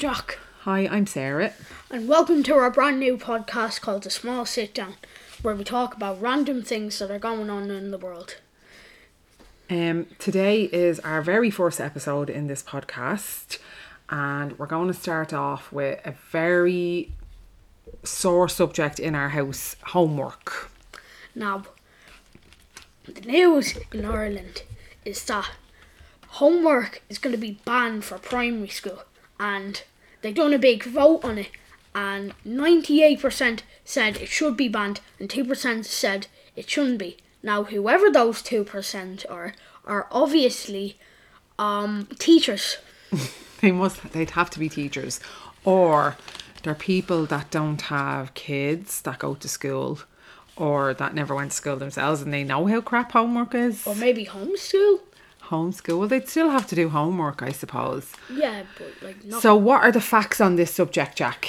Jack, Hi, I'm Sarah. and welcome to our brand new podcast called The Small Sit Down, where we talk about random things that are going on in the world. Um, today is our very first episode in this podcast, and we're going to start off with a very sore subject in our house homework. Now, the news in Ireland is that homework is going to be banned for primary school, and they've done a big vote on it, and 98% said it should be banned, and 2% said it shouldn't be. Now, whoever those 2% are, are obviously um, teachers. They must, they'd have to be teachers, or they're people that don't have kids that go to school, or that never went to school themselves and they know how crap homework is. Or maybe homeschool? Homeschool, well, they'd still have to do homework, I suppose. Yeah, but like not. So, what are the facts on this subject, Jack?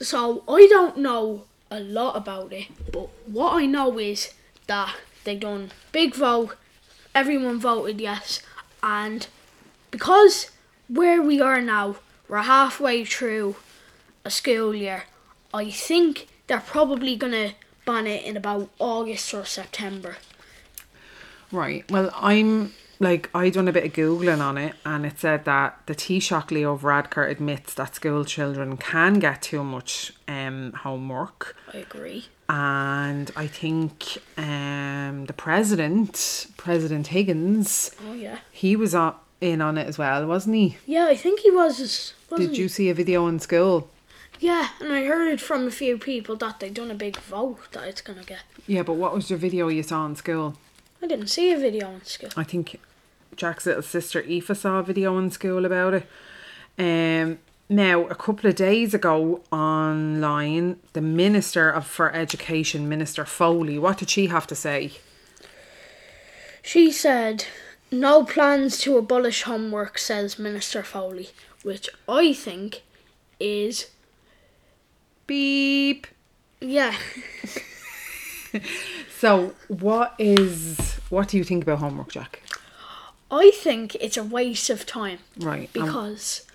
So I don't know a lot about it, but what I know is that they done big vote, everyone voted yes, and because where we are now, we're halfway through a school year, I think they're probably gonna ban it in about August or September. Right. Well, I'm like I done a bit of googling on it, and it said that the Taoiseach Leo Varadkar admits that school children can get too much um homework, I agree. and I think um the president, President Higgins, Oh yeah. he was on, in on it as well, wasn't he? Yeah, I think he was. Did you see a video in school? Yeah, and I heard from a few people that they done a big vote that it's gonna get. Yeah, but what was the video you saw in school? I didn't see a video on school. I think Jack's little sister Aoife saw a video in school about it. Um, now, a couple of days ago online, the Minister of for Education, Minister Foley, what did she have to say? She said, No plans to abolish homework, says Minister Foley, which I think is, Beep. yeah, So, what is what do you think about homework, Jack? I think it's a waste of time Right. um, because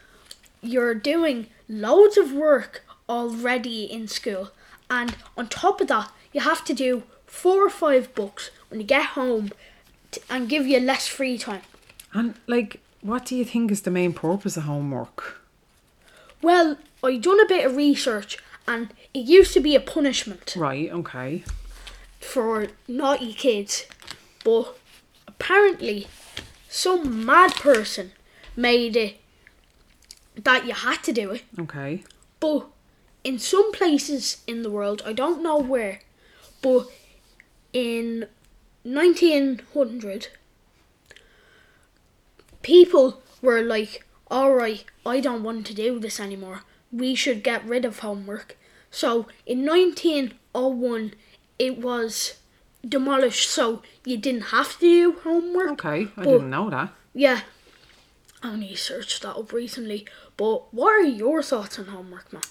you're doing loads of work already in school, and on top of that, you have to do four or five books when you get home t- and give you less free time. and like, what do you think is the main purpose of homework? Well, I done a bit of research, and it used to be a punishment. Right. Okay. for naughty kids, but apparently some mad person made it that you had to do it. Okay. But in some places in the world, I don't know where, but in 1900, people were like, alright, I don't want to do this anymore. We should get rid of homework. So in 1901, it was demolished so you didn't have to do homework. Okay. I didn't know that. Yeah. I only searched that up recently. But what are your thoughts on homework, man?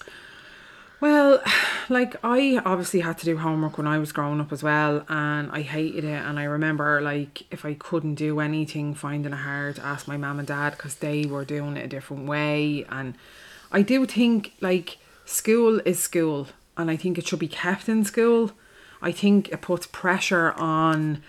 Well, like I obviously had to do homework when I was growing up as well, and I hated it. And I remember, like, if I couldn't do anything, finding it hard to ask my mum and dad because they were doing it a different way. And I do think, like, school is school, and I think it should be kept in school. I think it puts pressure on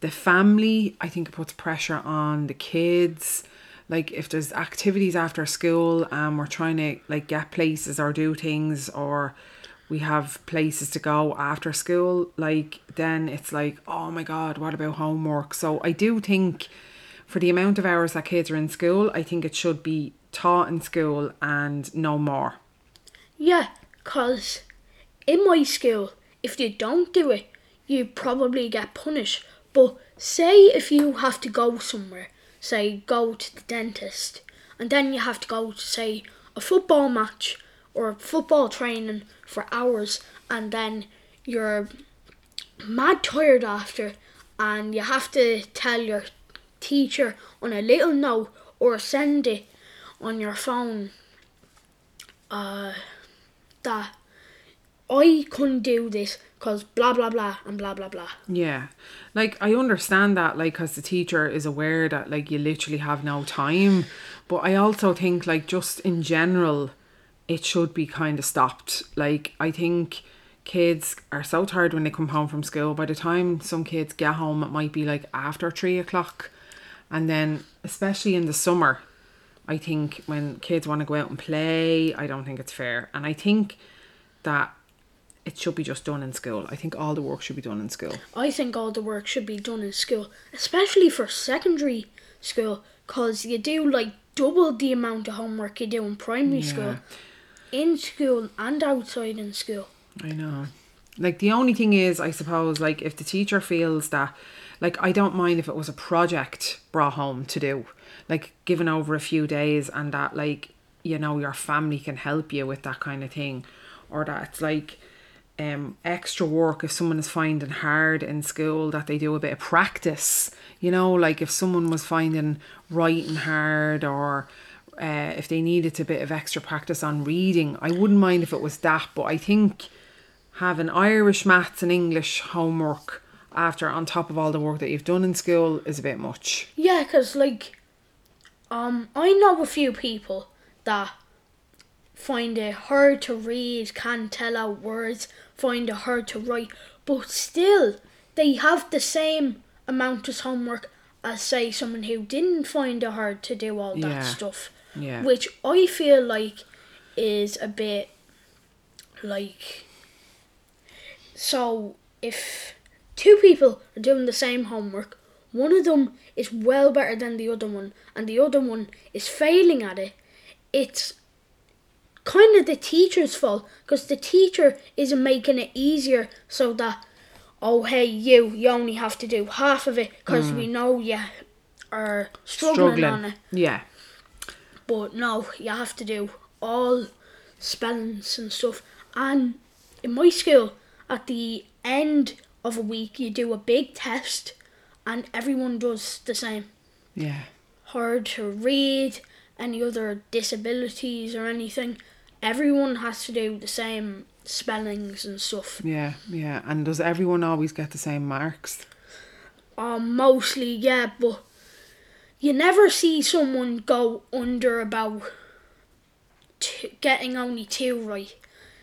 the family. I think it puts pressure on the kids. Like if there's activities after school and we're trying to like get places or do things or we have places to go after school like then it's like oh my god what about homework? So i do think for the amount of hours that kids are in school i think it should be taught in school and no more. Yeah, because in my school, if you don't do it, you probably get punished. But say if you have to go somewhere, say go to the dentist, and then you have to go to, say, a football match or football training for hours, and then you're mad tired after, and you have to tell your teacher on a little note or send it on your phone uh, that I couldn't do this because blah blah blah and blah blah blah. Yeah. Like I understand that like cuz the teacher is aware that like you literally have no time, but I also think like just in general it should be kind of stopped. Like I think kids are so tired when they come home from school. By the time some kids get home, it might be like after three o'clock, and then especially in the summer, I think when kids want to go out and play, I don't think it's fair, and I think that it should be just done in school. I think all the work should be done in school. I think all the work should be done in school, especially for secondary school, because you do like double the amount of homework you do in primary school, in school and outside in school. I know. Like the only thing is, I suppose, like if the teacher feels that, like I don't mind if it was a project brought home to do, like given over a few days, and that like you know your family can help you with that kind of thing, or that it's like um extra work if someone is finding hard in school that they do a bit of practice you know like if someone was finding writing hard or uh, if they needed a bit of extra practice on reading i wouldn't mind if it was that but i think having irish maths and english homework after on top of all the work that you've done in school is a bit much. Yeah, because like, um, I know a few people that find it hard to read, can't tell out words, find it hard to write, but still they have the same amount of homework as say someone who didn't find it hard to do all that Yeah. stuff. yeah Which I feel like is a bit like so if two people are doing the same homework, one of them is well better than the other one and the other one is failing at it, it's kind of the teacher's fault because the teacher isn't making it easier so that oh hey you you only have to do half of it because we mm. know you are struggling, on it yeah but no, you have to do all spellings and stuff. And in my school, at the end of a week, you do a big test, and everyone does the same. yeah Hard to read, any other disabilities or anything. Everyone has to do the same spellings and stuff. yeah yeah and does everyone always get the same marks Um, mostly, yeah, but you never see someone go under about t- getting only two right.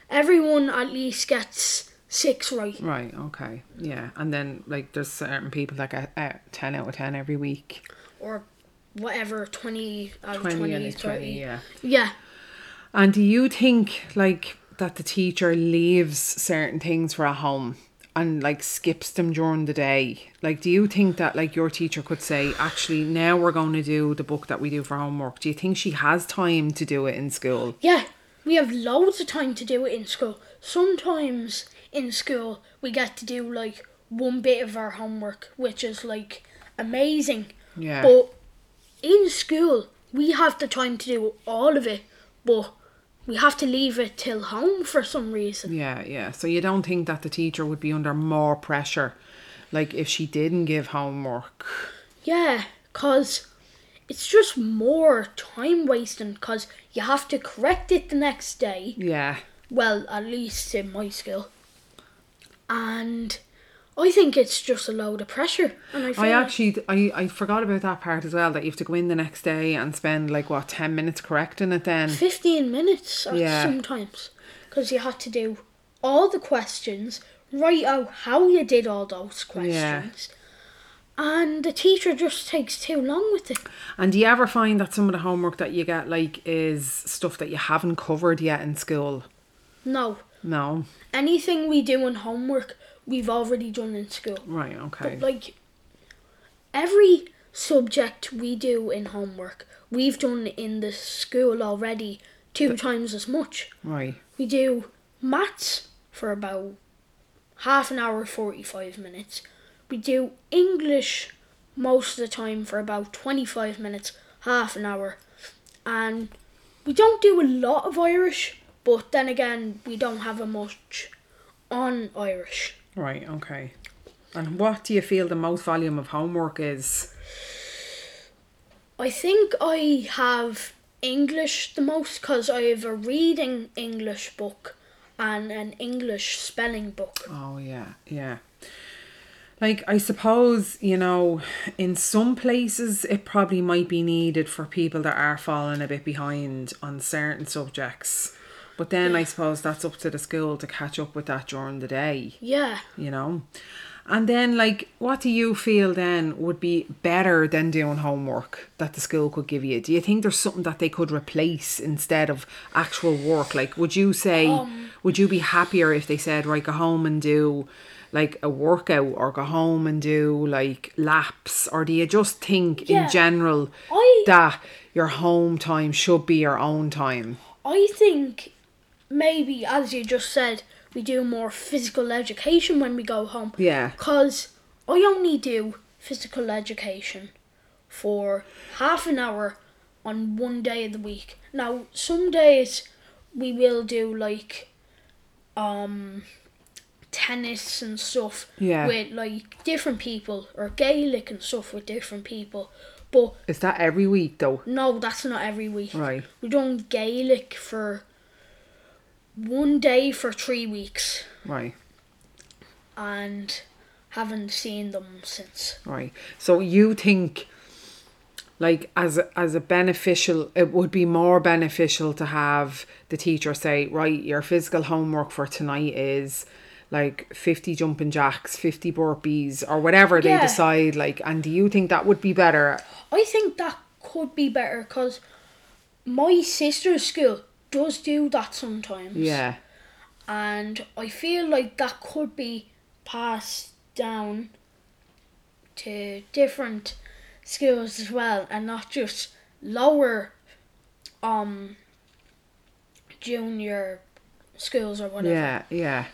Everyone at least gets six right. Right, okay. Yeah. And then like there's certain people that get uh, 10 out of 10 every week. or whatever 20 out of 20, 20, and 30 20, yeah. yeah And do you think like that the teacher leaves certain things for a home and like skips them during the day? Like do you think that like your teacher could say actually now we're going to do the book that we do for homework? Do you think she has time to do it in school? yeah we have loads of time to do it in school sometimes in school we get to do like one bit of our homework which is like amazing Yeah. but in school we have the time to do all of it but we have to leave it till home for some reason Yeah, yeah. So you don't think that the teacher would be under more pressure like if she didn't give homework? Yeah, cause it's just more time wasting. Cause you have to correct it the next day. Yeah. Well, at least in my school. And I think it's just a load of pressure. And I I actually I, I forgot about that part as well that you have to go in the next day and spend like what 10 minutes correcting it then. 15 minutes uh, Yeah. sometimes because you had to do all the questions, write out how you did all those questions, and the teacher just takes too long with it. And do you ever find that some of the homework that you get like is stuff that you haven't covered yet in school? No, No. anything we do in homework, we've already done in school. Right, okay. But like every subject we do in homework, we've done in the school already two times as much. Right. We do maths for about half an hour, 45 minutes. We do English most of the time for about 25 minutes, half an hour. And we don't do a lot of Irish, but then again, we don't have a much on Irish. Right, okay. And what do you feel the most volume of homework is? I think I have English the most because I have a reading English book and an English spelling book. Oh yeah, yeah. Like I suppose, you know, in some places it probably might be needed for people that are falling a bit behind on certain subjects. But then I suppose that's up to the school to catch up with that during the day, Yeah. you know. And then like what do you feel then would be better than doing homework that the school could give you? Do you think there's something that they could replace instead of actual work? Like would you say um, would you be happier if they said right go home and do like a workout or go home and do like laps or do you just think Yeah. in general I that your home time should be your own time? I think maybe as you just said, we do more physical education when we go home. Yeah. Cause I only do physical education for half an hour on one day of the week. Now some days we will do like um tennis and stuff Yeah. with like different people or Gaelic and stuff with different people. But Is that every week though? no, that's not every week. Right. We're doing Gaelic for one day for three weeks Right. and haven't seen them since. Right. So you think like as a, as a beneficial it would be more beneficial to have the teacher say, right, your physical homework for tonight is like 50 jumping jacks, 50 burpees or whatever they decide like and do you think that would be better? I think that could be better because my sister's school does do that sometimes. Yeah. And I feel like that could be passed down to different schools as well and not just lower um junior schools or whatever. Yeah, yeah.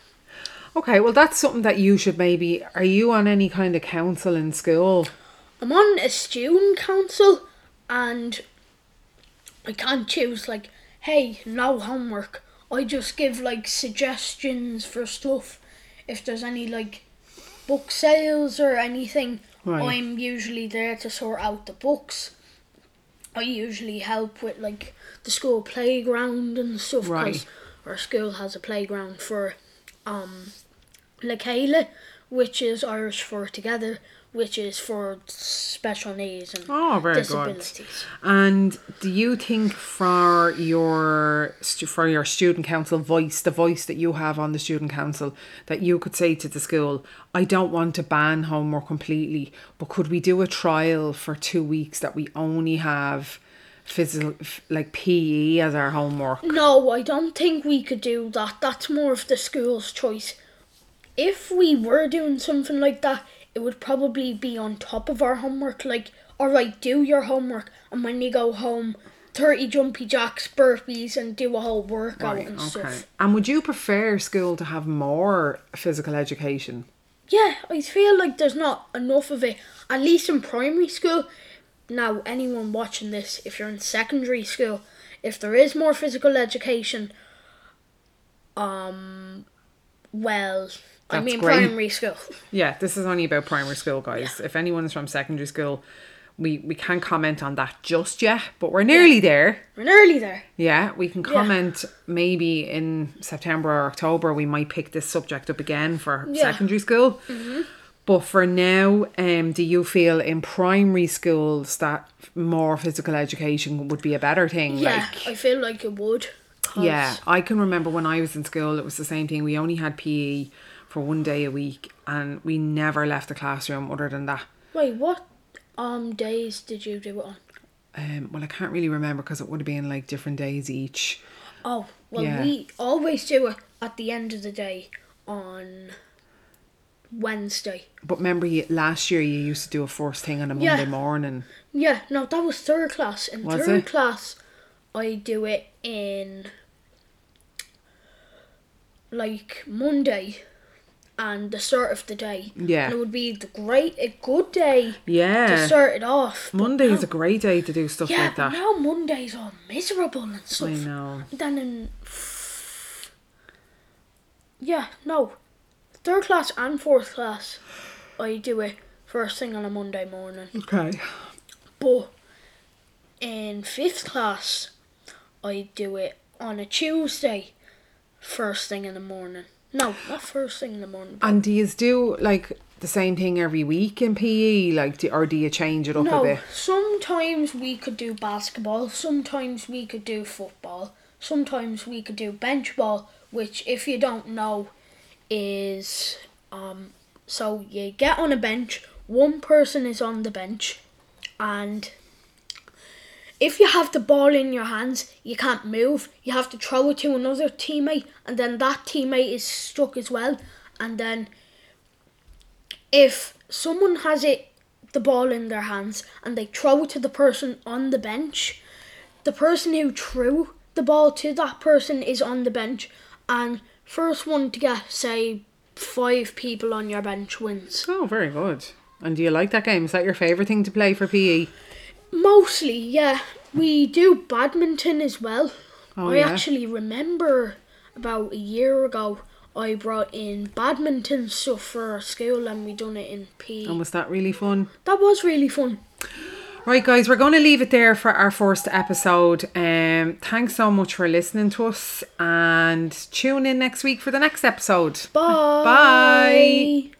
Okay, well that's something that you should maybe are you on any kind of council in school? I'm on a student council and I can't choose like, hey, no homework. I just give like suggestions for stuff. If there's any like book sales or anything, Right. I'm usually there to sort out the books. I usually help with like the school playground and stuff because Right. our school has a playground for um Le Chéile, which is Irish for together, which is for special needs and Oh, very good. disabilities. And do you think for your for your student council voice, the voice that you have on the student council, that you could say to the school, I don't want to ban homework completely, but could we do a trial for two weeks that we only have physical like PE as our homework? No, I don't think we could do that. That's more of the school's choice. If we were doing something like that, it would probably be on top of our homework. Like, alright, do your homework, and when you go home, 30 jumpy jacks, burpees, and do a whole workout Right, and okay. stuff. And would you prefer school to have more physical education? Yeah, I feel like there's not enough of it, at least in primary school. Now, anyone watching this, if you're in secondary school, if there is more physical education, um, well, I mean great. primary school. Yeah, this is only about primary school, guys. If anyone is from secondary school, we, we can't comment on that just yet, but we're nearly there. We're nearly there. Yeah, we can comment maybe in September or October. We might pick this subject up again for Yeah. secondary school. But for now, um, do you feel in primary schools that more physical education would be a better thing? Yeah, like, I feel like it would. yeah, I can remember when I was in school, it was the same thing. We only had PE for one day a week, and we never left the classroom other than that. Wait, what um days did you do it on? Um, well, I can't really remember because it would have been like different days each. Oh, well, Yeah. we always do it at the end of the day on Wednesday. But remember, you, last year you used to do a first thing on a Yeah. Monday morning. Yeah, no, that was third class. In Was third it? class, I do it in like Monday and the start of the day. Yeah. And it would be the great, a good day Yeah. to start it off. Monday is a great day to do stuff yeah, like that. now Monday's all miserable and stuff. I know. Then in yeah, no, third class and fourth class, I do it first thing on a Monday morning. Okay. But in fifth class, I do it on a Tuesday, first thing in the morning. No, not first thing in the morning. And do you do like the same thing every week in PE? Like, do, or do you change it up a No, bit? sometimes we could do basketball, sometimes we could do football, sometimes we could do bench ball, which, if you don't know, is um, so you get on a bench, one person is on the bench, and if you have the ball in your hands, you can't move. You have to throw it to another teammate, and then that teammate is stuck as well. And then, if someone has it, the ball in their hands, and they throw it to the person on the bench, the person who threw the ball to that person is on the bench, and first one to get say five people on your bench wins. Oh, very good. And do you like that game? Is that your favourite thing to play for? PE? Mostly, yeah. We do badminton as well. Oh, I yeah. actually remember about a year ago I brought in badminton stuff for our school and we done it in P. And was that really fun? that was really fun. Right, guys, we're going to leave it there for our first episode. Um, thanks so much for listening to us, and tune in next week for the next episode. Bye. Bye.